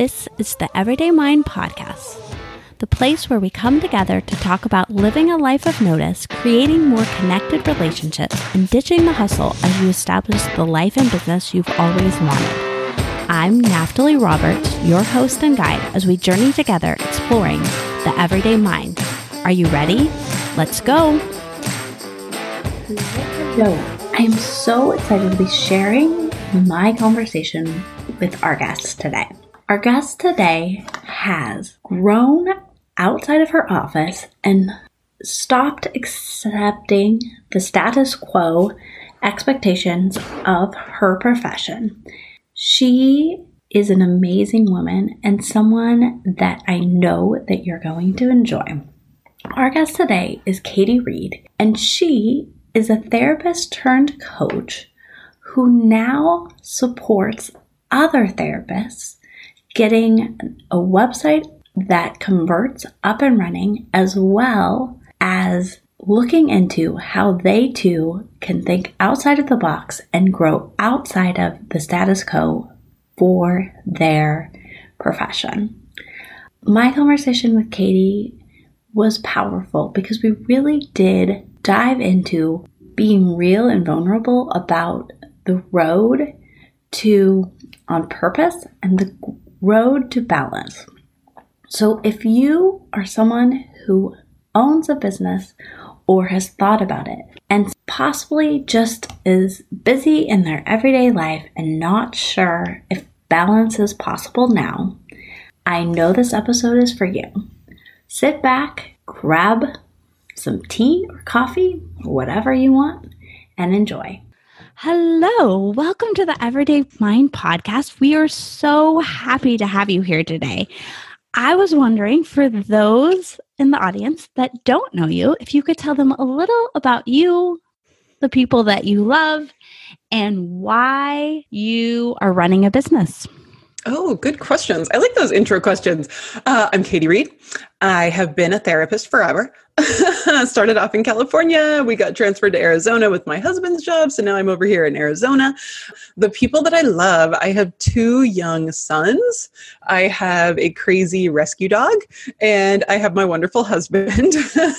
This is the Everyday Mind Podcast, the place where we come together to talk about living a life of notice, creating more connected relationships, and ditching the hustle as you establish the life and business you've always wanted. I'm Naftali Roberts, your host and guide, as we journey together exploring the Everyday Mind. Are you ready? Let's go! Hello. I am so excited to be sharing my conversation with our guest today. Our guest today has grown outside of her office and stopped accepting the status quo expectations of her profession. She is an amazing woman and someone that I know that you're going to enjoy. Our guest today is Katie Read, and she is a therapist turned coach who now supports other therapists getting a website that converts up and running, as well as looking into how they too can think outside of the box and grow outside of the status quo for their profession. My conversation with Katie was powerful because we really did dive into being real and vulnerable about the road to on purpose and the road to balance. So, if you are someone who owns a business or has thought about it and possibly just is busy in their everyday life and not sure if balance is possible now, I know this episode is for you. Sit back, grab some tea or coffee, whatever you want, and enjoy. Hello, welcome to the Everyday Mind podcast. We are so happy to have you here today. I was wondering for those in the audience that don't know you, if you could tell them a little about you, the people that you love, and why you are running a business. Oh, good questions. I like those intro questions. Uh, I'm Katie Read. I have been a therapist forever. started off in California. We got transferred to Arizona with my husband's job. So now I'm over here in Arizona. The people that I love, I have two young sons. I have a crazy rescue dog, and I have my wonderful husband.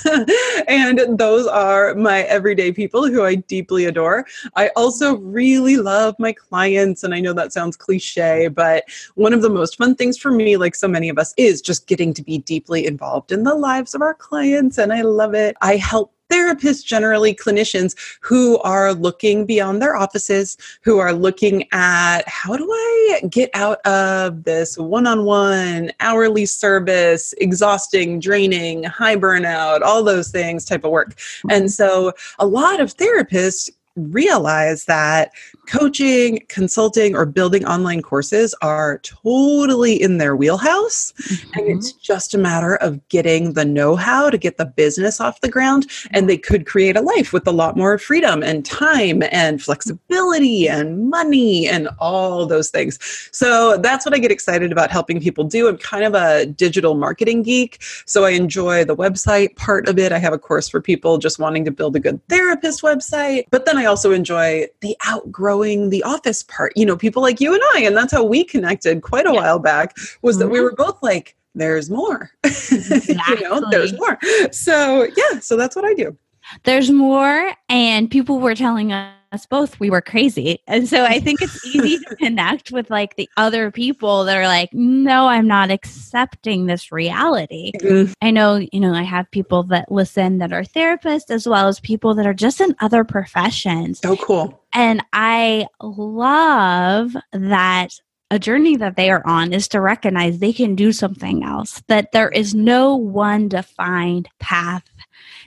and those are my everyday people who I deeply adore. I also really love my clients. And I know that sounds cliche, but one of the most fun things for me, like so many of us, is just getting to be deeply involved in the lives of our clients and I love it. I help therapists, generally clinicians who are looking beyond their offices, who are looking at how do I get out of this one on one, hourly service, exhausting, draining, high burnout, all those things type of work. And mm-hmm. so a lot of therapists realize that coaching, consulting, or building online courses are totally in their wheelhouse. Mm-hmm. And it's just a matter of getting the know how to get the business off the ground. And they could create a life with a lot more freedom and time and flexibility and money and all those things. So that's what I get excited about helping people do. I'm kind of a digital marketing geek. So I enjoy the website part of it. I have a course for people just wanting to build a good therapist website. But then I also enjoy the outgrowing the office part you know people like you and i and that's how we connected quite a yeah. while back was mm-hmm. that we mm-hmm. were both like there's more exactly. you know there's more so yeah so that's what i do there's more and people were telling us us both we were crazy. And so i think it's easy to connect with like the other people that are like no i'm not accepting this reality. Mm-hmm. i know you know i have people that listen that are therapists as well as people that are just in other professions. Oh cool. And i love that a journey that they are on is to recognize they can do something else that there is no one defined path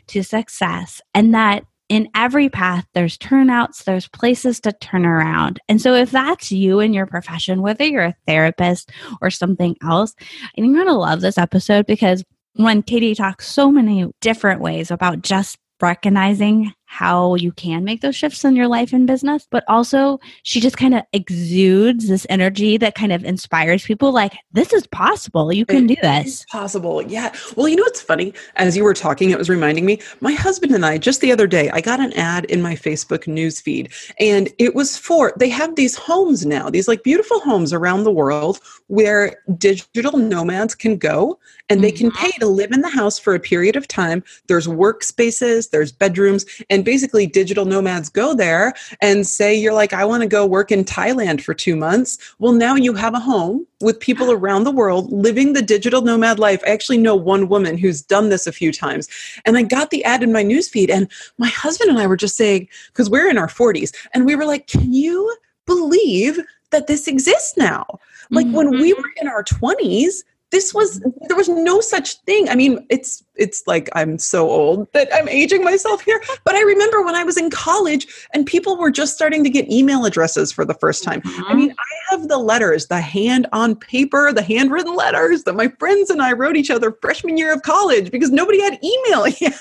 to success and that in every path, there's turnouts, there's places to turn around. And so, if that's you in your profession, whether you're a therapist or something else, I think you're going to love this episode because when Katie talks so many different ways about just recognizing how you can make those shifts in your life and business. But also, she just kind of exudes this energy that kind of inspires people like, this is possible. You can it do this. possible. Yeah. Well, you know what's funny? As you were talking, it was reminding me, my husband and I, just the other day, I got an ad in my Facebook newsfeed, and it was for, they have these homes now, these like beautiful homes around the world where digital nomads can go and they can mm-hmm. pay to live in the house for a period of time. There's workspaces, there's bedrooms, and basically digital nomads go there and say you're like I want to go work in Thailand for 2 months. Well, now you have a home with people around the world living the digital nomad life. I actually know one woman who's done this a few times. And I got the ad in my newsfeed and my husband and I were just saying cuz we're in our 40s and we were like, "Can you believe that this exists now?" Like mm-hmm. when we mm-hmm. were in our 20s, this was there was no such thing. I mean it's it's like i'm so old that i'm aging myself here but i remember when i was in college and people were just starting to get email addresses for the first time. Mm-hmm. i mean i have the letters the hand on paper the handwritten letters that my friends and i wrote each other freshman year of college because nobody had email yet.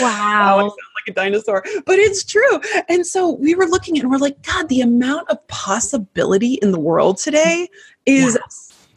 Wow. I sound like a dinosaur, but it's true. And so we were looking at and we're like, God, the amount of possibility in the world today is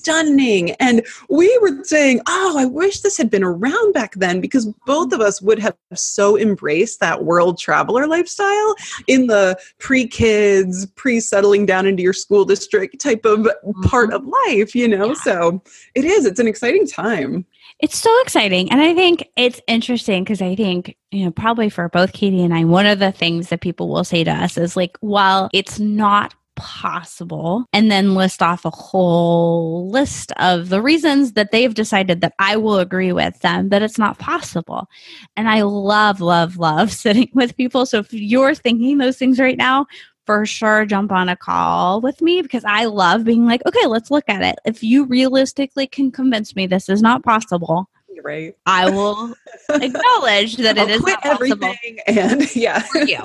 stunning. And we were saying, oh, I wish this had been around back then because both of us would have so embraced that world traveler lifestyle in the pre kids, pre settling down into your school district type of mm-hmm. part of life, you know? Yeah. So it is, it's an exciting time. It's so exciting. And I think it's interesting because I think, you know, probably for both Katie and I, one of the things that people will say to us is like, while it's not possible and then list off a whole list of the reasons that they've decided that I will agree with them that it's not possible. And I love, love, love sitting with people. So if you're thinking those things right now, for sure jump on a call with me because I love being like, okay, let's look at it. If you realistically can convince me this is not possible, right, I will acknowledge that I'll it is not possible. And yeah, for you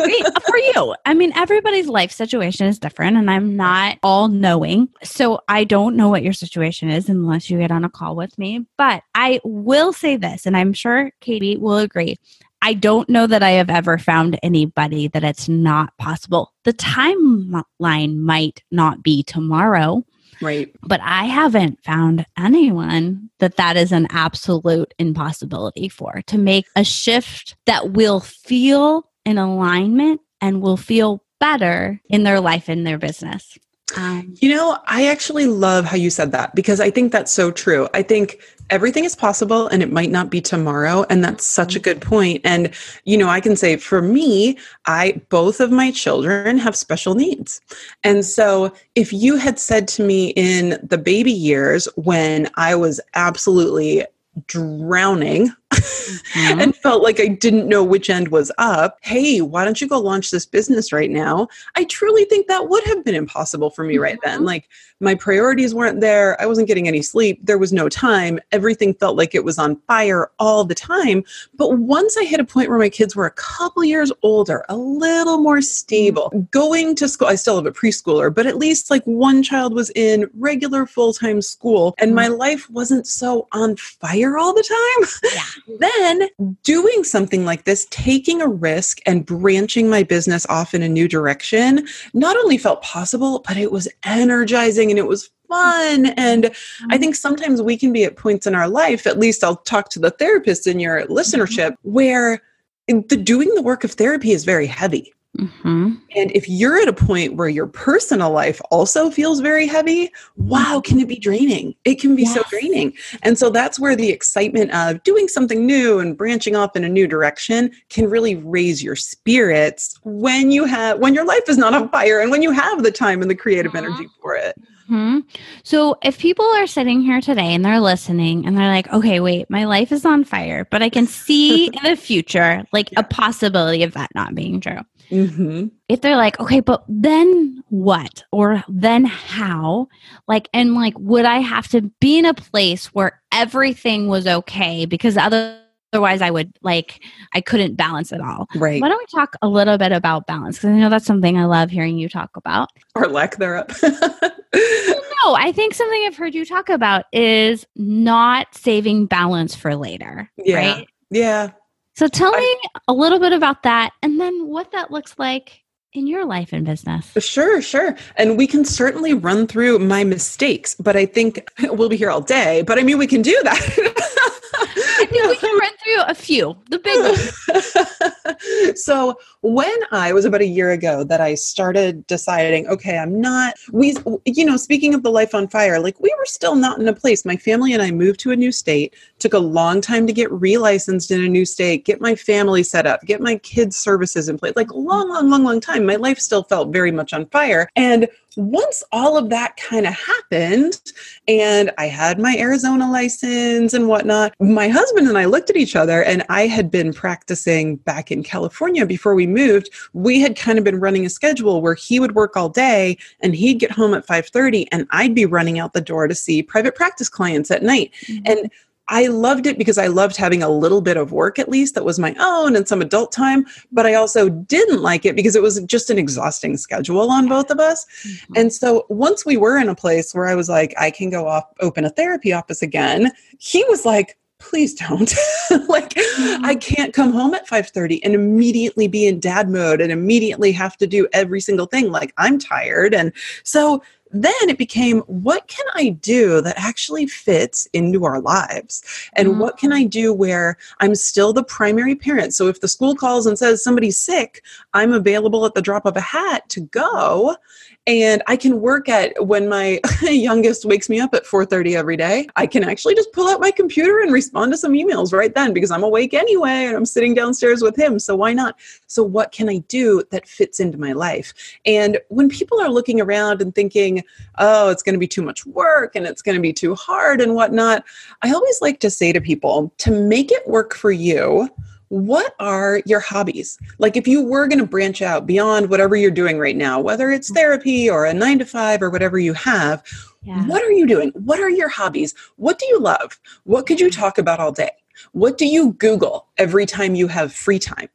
for you. I mean, everybody's life situation is different, and I'm not all knowing. So I don't know what your situation is unless you get on a call with me. But I will say this, and I'm sure Katie will agree. I don't know that I have ever found anybody that it's not possible. The timeline might not be tomorrow. Right. But I haven't found anyone that that is an absolute impossibility for to make a shift that will feel in alignment and will feel better in their life and their business. Um, you know, I actually love how you said that because I think that's so true. I think everything is possible and it might not be tomorrow. And that's such a good point. And, you know, I can say for me, I, both of my children have special needs. And so if you had said to me in the baby years when I was absolutely drowning mm-hmm. and felt like I didn't know which end was up. Hey, why don't you go launch this business right now? I truly think that would have been impossible for me mm-hmm. right then. Mm-hmm. Like my priorities weren't there. I wasn't getting any sleep. There was no time. Everything felt like it was on fire all the time. But once I hit a point where my kids were a couple years older, a little more stable, mm-hmm. going to school, I still have a preschooler, but at least like one child was in regular full time school and my mm-hmm. life wasn't so on fire all the time. Yeah. then doing something like this, taking a risk and branching my business off in a new direction, not only felt possible, but it was energizing and it was fun. And I mm-hmm. think sometimes we can be at points in our life, at least I'll talk to the therapist in your listenership, mm-hmm. where the doing the work of therapy is very heavy. Mm-hmm. And if you're at a point where your personal life also feels very heavy, wow, can it be draining? It can be yes. so draining. And so that's where the excitement of doing something new and branching off in a new direction can really raise your spirits when you have when your life is not on fire and when you have the time and the creative mm-hmm. energy for it. Mm-hmm. So, if people are sitting here today and they're listening and they're like, okay, wait, my life is on fire, but I can see in the future like yeah. a possibility of that not being true. Mm-hmm. If they're like, okay, but then what? Or then how? Like, and like, would I have to be in a place where everything was okay? Because otherwise I would like, I couldn't balance it all. Right. Why don't we talk a little bit about balance? Because I know that's something I love hearing you talk about. Or lack thereof. no, I think something I've heard you talk about is not saving balance for later. Yeah. Right? Yeah. So tell me a little bit about that and then what that looks like in your life and business. Sure, sure. And we can certainly run through my mistakes, but I think we'll be here all day. But I mean, we can do that. I think we can run a few, the big ones. so, when I was about a year ago that I started deciding, okay, I'm not, we, you know, speaking of the life on fire, like we were still not in a place. My family and I moved to a new state, took a long time to get relicensed in a new state, get my family set up, get my kids' services in place, like long, long, long, long time. My life still felt very much on fire. And once all of that kind of happened and I had my Arizona license and whatnot, my husband and I looked at each other and I had been practicing back in California before we moved. We had kind of been running a schedule where he would work all day and he'd get home at 5:30 and I'd be running out the door to see private practice clients at night. Mm-hmm. And I loved it because I loved having a little bit of work at least that was my own and some adult time, but I also didn't like it because it was just an exhausting schedule on both of us. Mm-hmm. And so once we were in a place where I was like, I can go off, open a therapy office again, he was like, please don't like mm-hmm. i can't come home at 5.30 and immediately be in dad mode and immediately have to do every single thing like i'm tired and so then it became what can I do that actually fits into our lives? And mm-hmm. what can I do where I'm still the primary parent? So if the school calls and says somebody's sick, I'm available at the drop of a hat to go and i can work at when my youngest wakes me up at 4.30 every day i can actually just pull out my computer and respond to some emails right then because i'm awake anyway and i'm sitting downstairs with him so why not so what can i do that fits into my life and when people are looking around and thinking oh it's going to be too much work and it's going to be too hard and whatnot i always like to say to people to make it work for you what are your hobbies? Like, if you were going to branch out beyond whatever you're doing right now, whether it's mm-hmm. therapy or a nine to five or whatever you have, yeah. what are you doing? What are your hobbies? What do you love? What could you talk about all day? What do you Google every time you have free time?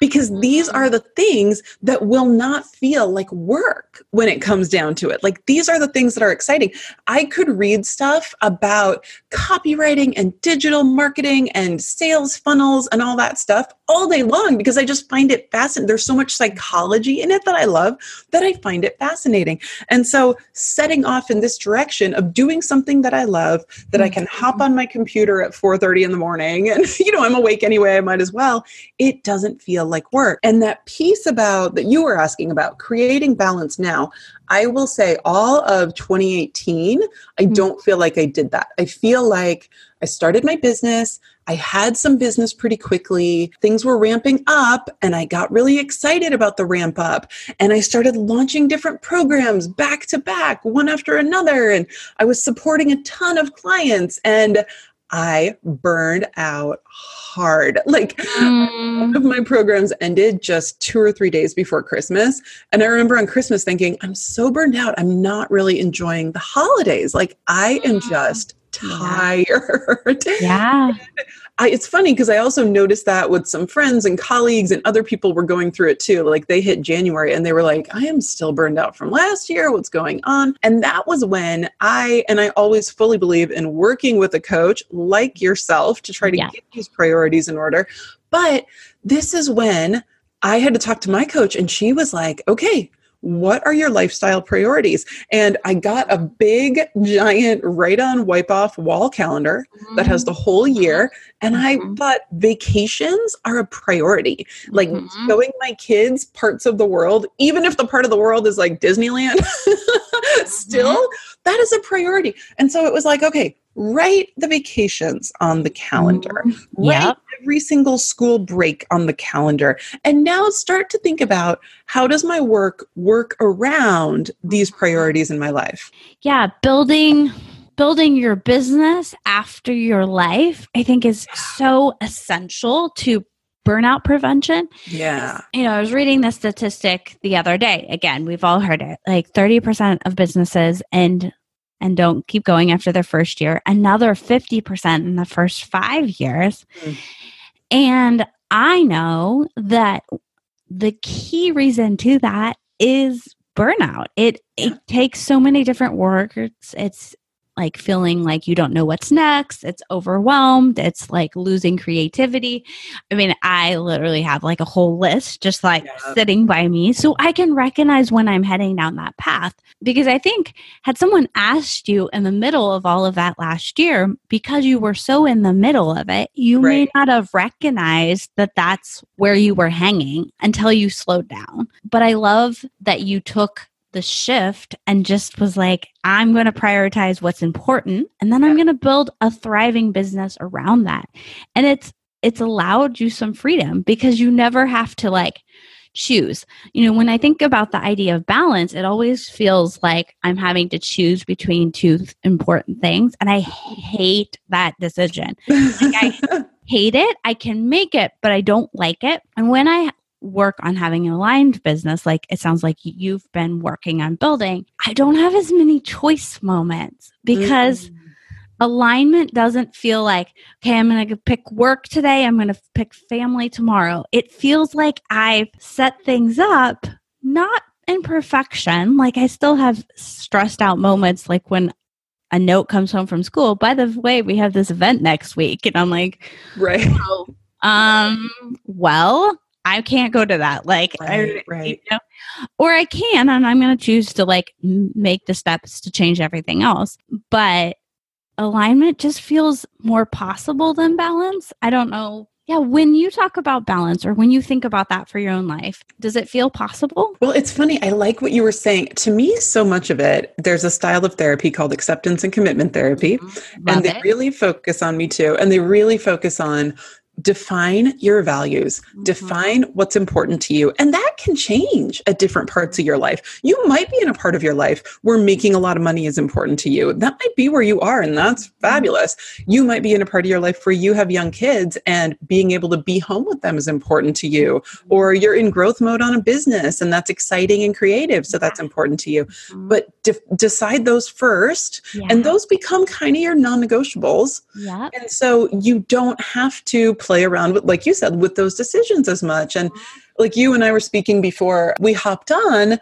Because these are the things that will not feel like work when it comes down to it. Like these are the things that are exciting. I could read stuff about copywriting and digital marketing and sales funnels and all that stuff all day long because I just find it fascinating. There's so much psychology in it that I love that I find it fascinating. And so setting off in this direction of doing something that I love that I can hop on my computer at 4:30 in the morning and you know I'm awake anyway I might as well it doesn't feel like work. And that piece about that you were asking about creating balance now I will say all of 2018, I mm-hmm. don't feel like I did that. I feel like I started my business. I had some business pretty quickly. Things were ramping up, and I got really excited about the ramp up. And I started launching different programs back to back, one after another. And I was supporting a ton of clients. And I burned out hard. Like mm. one of my programs ended just two or three days before Christmas. And I remember on Christmas thinking, I'm so burned out. I'm not really enjoying the holidays. Like I am mm. just tired. Yeah. I, it's funny because I also noticed that with some friends and colleagues and other people were going through it too. Like they hit January and they were like, I am still burned out from last year. What's going on? And that was when I, and I always fully believe in working with a coach like yourself to try to yeah. get these priorities in order. But this is when I had to talk to my coach and she was like, okay, what are your lifestyle priorities? And I got a big, giant, write on, wipe off wall calendar mm-hmm. that has the whole year. And mm-hmm. I thought vacations are a priority. Like mm-hmm. showing my kids parts of the world, even if the part of the world is like Disneyland, still, mm-hmm. that is a priority. And so it was like, okay, write the vacations on the calendar. Mm-hmm. Write yep. Every single school break on the calendar. And now start to think about how does my work work around these priorities in my life? Yeah, building building your business after your life I think is so essential to burnout prevention. Yeah. You know, I was reading the statistic the other day. Again, we've all heard it. Like 30% of businesses end and don't keep going after their first year, another 50% in the first five years. Mm. And I know that the key reason to that is burnout. It it takes so many different workers. It's like feeling like you don't know what's next. It's overwhelmed. It's like losing creativity. I mean, I literally have like a whole list just like yeah. sitting by me. So I can recognize when I'm heading down that path. Because I think, had someone asked you in the middle of all of that last year, because you were so in the middle of it, you right. may not have recognized that that's where you were hanging until you slowed down. But I love that you took the shift and just was like, I'm going to prioritize what's important and then I'm going to build a thriving business around that. And it's, it's allowed you some freedom because you never have to like choose. You know, when I think about the idea of balance, it always feels like I'm having to choose between two important things. And I hate that decision. Like I hate it. I can make it, but I don't like it. And when I work on having an aligned business, like it sounds like you've been working on building, I don't have as many choice moments because mm. alignment doesn't feel like, okay, I'm going to pick work today, I'm going to pick family tomorrow. It feels like I've set things up, not in perfection. Like I still have stressed out moments, like when a note comes home from school. By the way, we have this event next week, and I'm like, right. Oh, um, well, I can't go to that. Like, right, I, right. You know, or I can, and I'm going to choose to like make the steps to change everything else. But alignment just feels more possible than balance. I don't know. Yeah, when you talk about balance or when you think about that for your own life, does it feel possible? Well, it's funny. I like what you were saying. To me, so much of it, there's a style of therapy called acceptance and commitment therapy. Mm-hmm. And they it. really focus on me too. And they really focus on define your values mm-hmm. define what's important to you and that can change at different parts of your life you might be in a part of your life where making a lot of money is important to you that might be where you are and that's mm-hmm. fabulous you might be in a part of your life where you have young kids and being able to be home with them is important to you mm-hmm. or you're in growth mode on a business and that's exciting and creative so that's important to you mm-hmm. but de- decide those first yeah. and those become kind of your non-negotiables yeah. and so you don't have to play around with, like you said, with those decisions as much. And like you and I were speaking before we hopped on,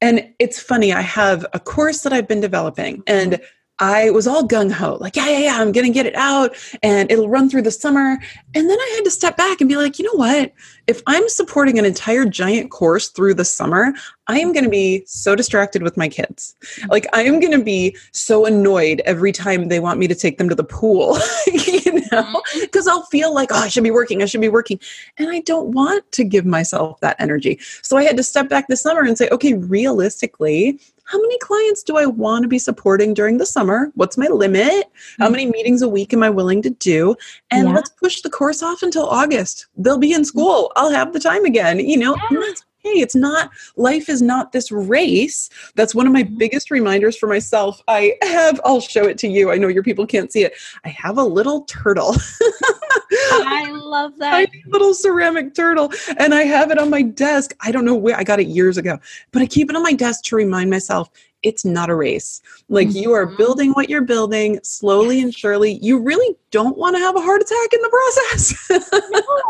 and it's funny, I have a course that I've been developing and I was all gung ho, like, yeah, yeah, yeah, I'm going to get it out and it'll run through the summer. And then I had to step back and be like, you know what? If I'm supporting an entire giant course through the summer, I am going to be so distracted with my kids. Like, I am going to be so annoyed every time they want me to take them to the pool, you know, because mm-hmm. I'll feel like, oh, I should be working, I should be working. And I don't want to give myself that energy. So I had to step back this summer and say, okay, realistically, how many clients do I want to be supporting during the summer? What's my limit? How many mm-hmm. meetings a week am I willing to do? And yeah. let's push the course off until August. They'll be in school. I'll have the time again, you know, yeah. that's hey, it's not, life is not this race. That's one of my mm-hmm. biggest reminders for myself. I have, I'll show it to you. I know your people can't see it. I have a little turtle. I love that. little ceramic turtle. And I have it on my desk. I don't know where I got it years ago, but I keep it on my desk to remind myself it's not a race. Like mm-hmm. you are mm-hmm. building what you're building slowly and surely. You really don't want to have a heart attack in the process.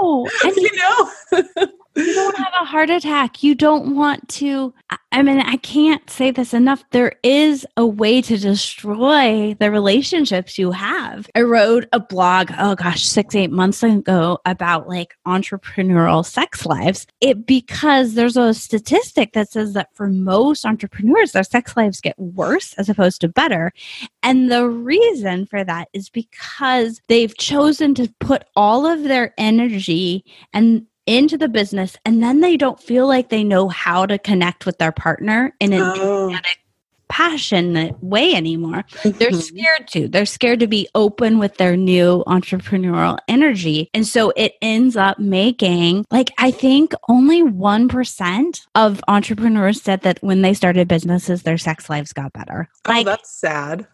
no. you know? you don't have a heart attack. You don't want to. I mean, I can't say this enough. There is a way to destroy the relationships you have. I wrote a blog, oh gosh, six, eight months ago about like entrepreneurial sex lives. It because there's a statistic that says that for most entrepreneurs, their sex lives get worse as opposed to better. And the reason for that is because they've chosen to put all of their energy and into the business and then they don't feel like they know how to connect with their partner in an oh. passionate way anymore. They're mm-hmm. scared to. They're scared to be open with their new entrepreneurial energy. And so it ends up making like I think only 1% of entrepreneurs said that when they started businesses their sex lives got better. Oh, like, that's sad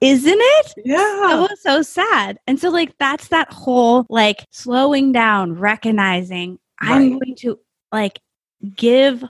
isn't it? Yeah. That was so sad. And so, like, that's that whole like slowing down, recognizing right. I'm going to like give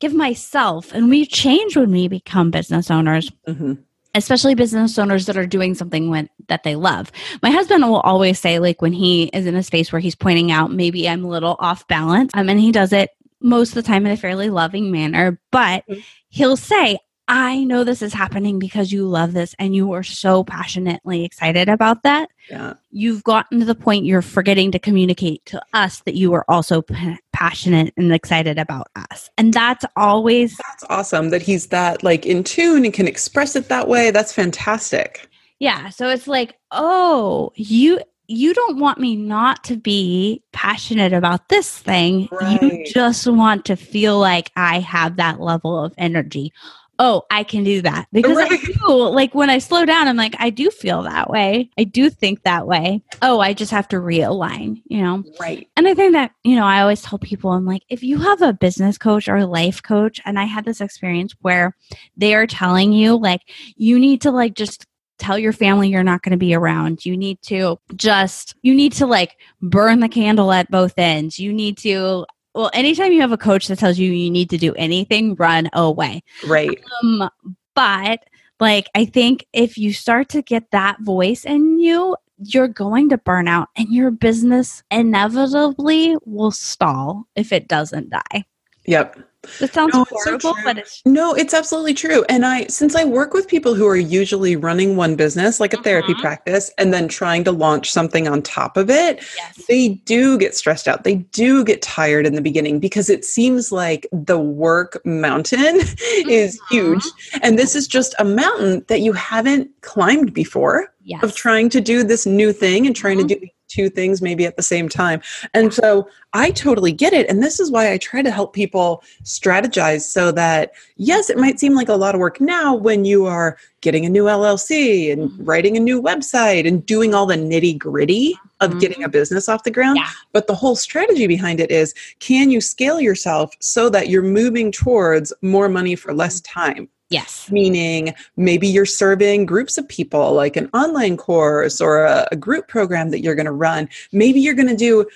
give myself and we change when we become business owners mm-hmm. especially business owners that are doing something when, that they love my husband will always say like when he is in a space where he's pointing out maybe i'm a little off balance um, and he does it most of the time in a fairly loving manner but mm-hmm. he'll say I know this is happening because you love this and you are so passionately excited about that. Yeah. You've gotten to the point you're forgetting to communicate to us that you are also p- passionate and excited about us. And that's always That's awesome that he's that like in tune and can express it that way. That's fantastic. Yeah. So it's like, oh, you you don't want me not to be passionate about this thing. You just want to feel like I have that level of energy. Oh, I can do that. Because I Right. do. Like when I slow down, I'm like, I do feel that way. I do think that way. Oh, I just have to realign, you know? Right. And I think that, you know, I always tell people, I'm like, if you have a business coach or a life coach, and I had this experience where they are telling you, like, you need to, like, just tell your family you're not going to be around. You need to just, you need to, like, burn the candle at both ends. You need to, well, anytime you have a coach that tells you you need to do anything, run away. Right. Um, but like I think if you start to get that voice in you, you're going to burn out and your business inevitably will stall if it doesn't die. Yep. It sounds No, it's so horrible, but it's No, it's absolutely true. And I, since I work with people who are usually running one business, like a therapy Mhm. practice, and then trying to launch something on top of it, yes. they do get stressed out. They do get tired in the beginning because it seems like the work mountain is Mhm. huge. And this is just a mountain that you haven't climbed before Yes. of trying to do this new thing and trying Mhm. to do two things maybe at the same time. And so I totally get it. And this is why I try to help people strategize so that, yes, it might seem like a lot of work now when you are getting a new LLC and Mhm. writing a new website and doing all the nitty gritty of Mhm. getting a business off the ground. Yeah. But the whole strategy behind it is can you scale yourself so that you're moving towards more money for less time? Yes. meaning maybe you're serving groups of people like an online course or a, a group program that you're going to run maybe you're going to do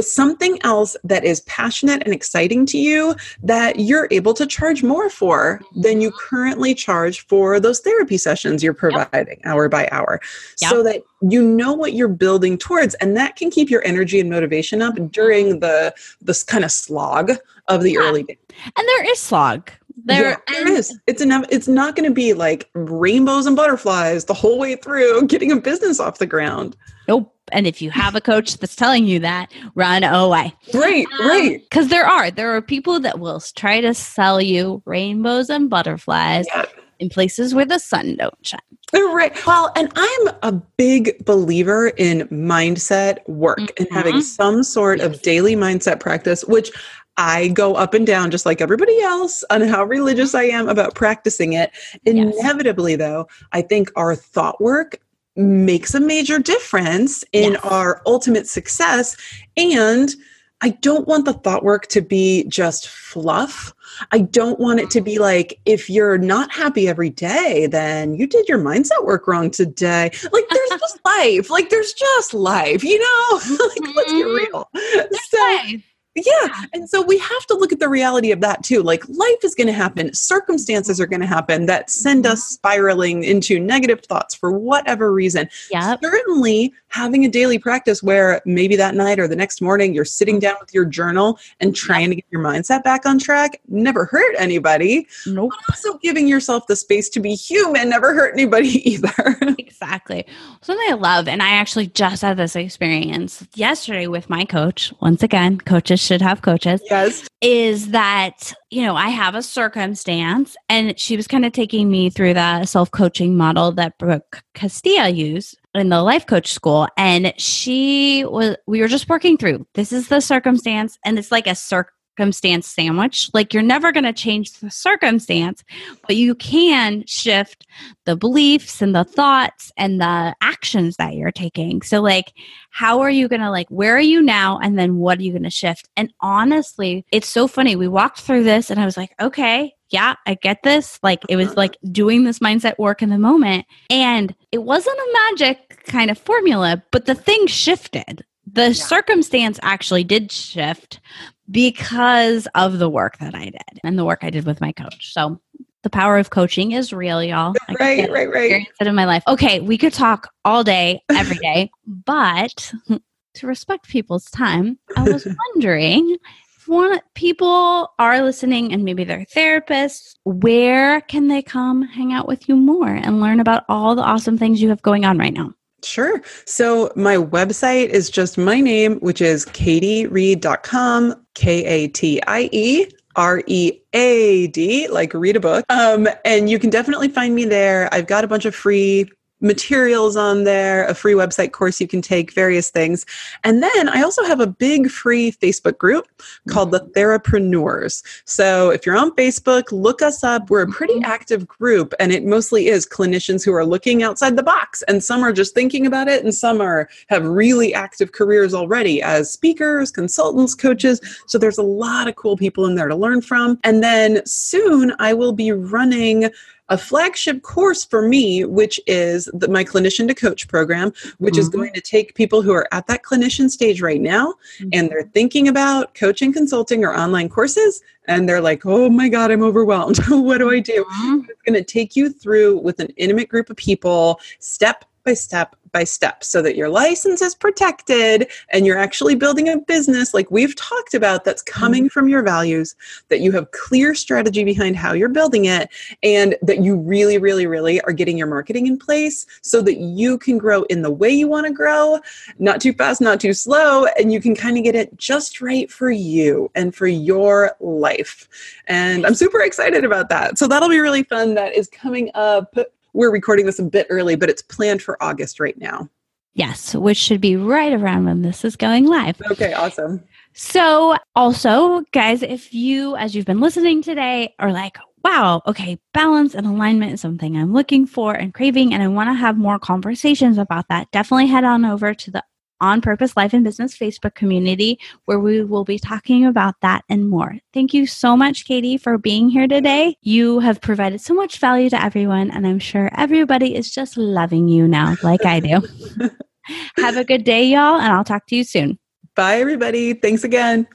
something else that is passionate and exciting to you that you're able to charge more for than you currently charge for those therapy sessions you're providing hour by hour so that you know what you're building towards and that can keep your energy and motivation up during the this kind of slog of the Yeah. early days And there is slog. There, yeah, there and- is. It's enough. It's not going to be like rainbows and butterflies the whole way through getting a business off the ground. Nope. And if you have a coach that's telling you that, run away. Right, Um, right. Because there are. There are people that will try to sell you rainbows and butterflies Yeah, in places where the sun don't shine. right. Well, and I'm a big believer in mindset work and having Mhm. some sort of daily mindset practice, which I go up and down just like everybody else on how religious I am about practicing it. Yes. Inevitably, though, I think our thought work makes a major difference in Yes. our ultimate success. And I don't want the thought work to be just fluff. I don't want it to be like, if you're not happy every day, then you did your mindset work wrong today. Like, there's just life. Like, there's just life, you know? like, let's get Mhm. real. So, yeah. And so we have to look at the reality of that too. Like life is going to happen, circumstances are going to happen that send mm-hmm. us spiraling into negative thoughts for whatever reason. Yep. Certainly, having a daily practice where maybe that night or the next morning you're sitting mm-hmm. down with your journal and trying to get your mindset back on track never hurt anybody. Nope. Also, giving yourself the space to be human never hurt anybody either. Exactly. Something I love, and I actually just had this experience yesterday with my coach. Once again, coaches should have coaches. yes. Is that, you know, I have a circumstance, and she was kind of taking me through the self coaching model that Brooke Castillo used in the life coach school. And she was, we were just working through this is the circumstance, and it's like a circumstance sandwich. Like you're never going to change the circumstance, but you can shift the beliefs and the thoughts and the actions that you're taking. So, like, how are you going to, like, where are you now? And then what are you going to shift? And honestly, it's so funny. We walked through this and I was like, okay, yeah, I get this. Like, it was uh-huh. like doing this mindset work in the moment. And it wasn't a magic kind of formula, but the thing shifted. The circumstance actually did shift because of the work that I did and the work I did with my coach. So the power of coaching is real, y'all. I Right, right, right. It in my life. Okay, we could talk all day, every day, but to respect people's time, I was wondering if one people are listening and maybe they're therapists, where can they come hang out with you more and learn about all the awesome things you have going on right now? Sure. So my website is just my name, which is katieread.com, K A T I E R E A D, like read a book. Um, and you can definitely find me there. I've got a bunch of free materials on there, a free website course you can take, various things. And then I also have a big free Facebook group called the Therapreneurs. So if you're on Facebook, look us up. We're a pretty mm-hmm. active group, and it mostly is clinicians who are looking outside the box. And some are just thinking about it, and some are have really active careers already as speakers, consultants, coaches. So there's a lot of cool people in there to learn from. And then soon I will be running a flagship course for me, which is the, my clinician to coach program, which mm-hmm. is going to take people who are at that clinician stage right now mm-hmm. and they're thinking about coaching, consulting, or online courses. And they're like, oh my God, I'm overwhelmed. what do I do? Mm-hmm. It's going to take you through with an intimate group of people, step by step by step so that your license is protected and you're actually building a business like we've talked about that's coming mm-hmm. from your values, that you have clear strategy behind how you're building it, and that you really, really, really are getting your marketing in place so that you can grow in the way you want to grow, not too fast, not too slow, and you can kind of get it just right for you and for your life. And I'm super excited about that. So that'll be really fun. That is coming up we're recording this a bit early, but it's planned for August right now. Yes, which should be right around when this is going live. Okay, awesome. So, also, guys, if you, as you've been listening today, are like, wow, okay, balance and alignment is something I'm looking for and craving, and I want to have more conversations about that, definitely head on over to the on Purpose Life and Business Facebook community, where we will be talking about that and more. Thank you so much, Katie, for being here today. You have provided so much value to everyone, and I'm sure everybody is just loving you now, like I do. Have a good day, y'all, and I'll talk to you soon. Bye, everybody. Thanks again.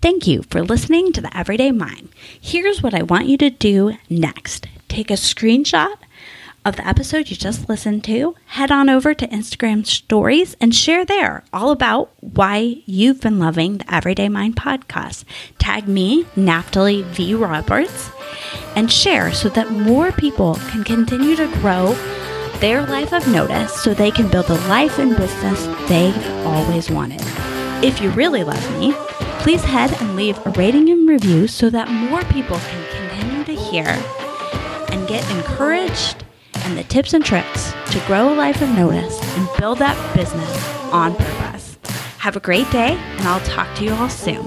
Thank you for listening to the Everyday Mind. Here's what I want you to do next take a screenshot of the episode you just listened to, head on over to Instagram stories and share there all about why you've been loving the Everyday Mind podcast. Tag me, Naftali V. Roberts, and share so that more people can continue to grow their life of notice so they can build the life and business they've always wanted. If you really love me, please head and leave a rating and review so that more people can continue to hear and get encouraged and the tips and tricks to grow a life of notice and build that business on purpose. Have a great day, and I'll talk to you all soon.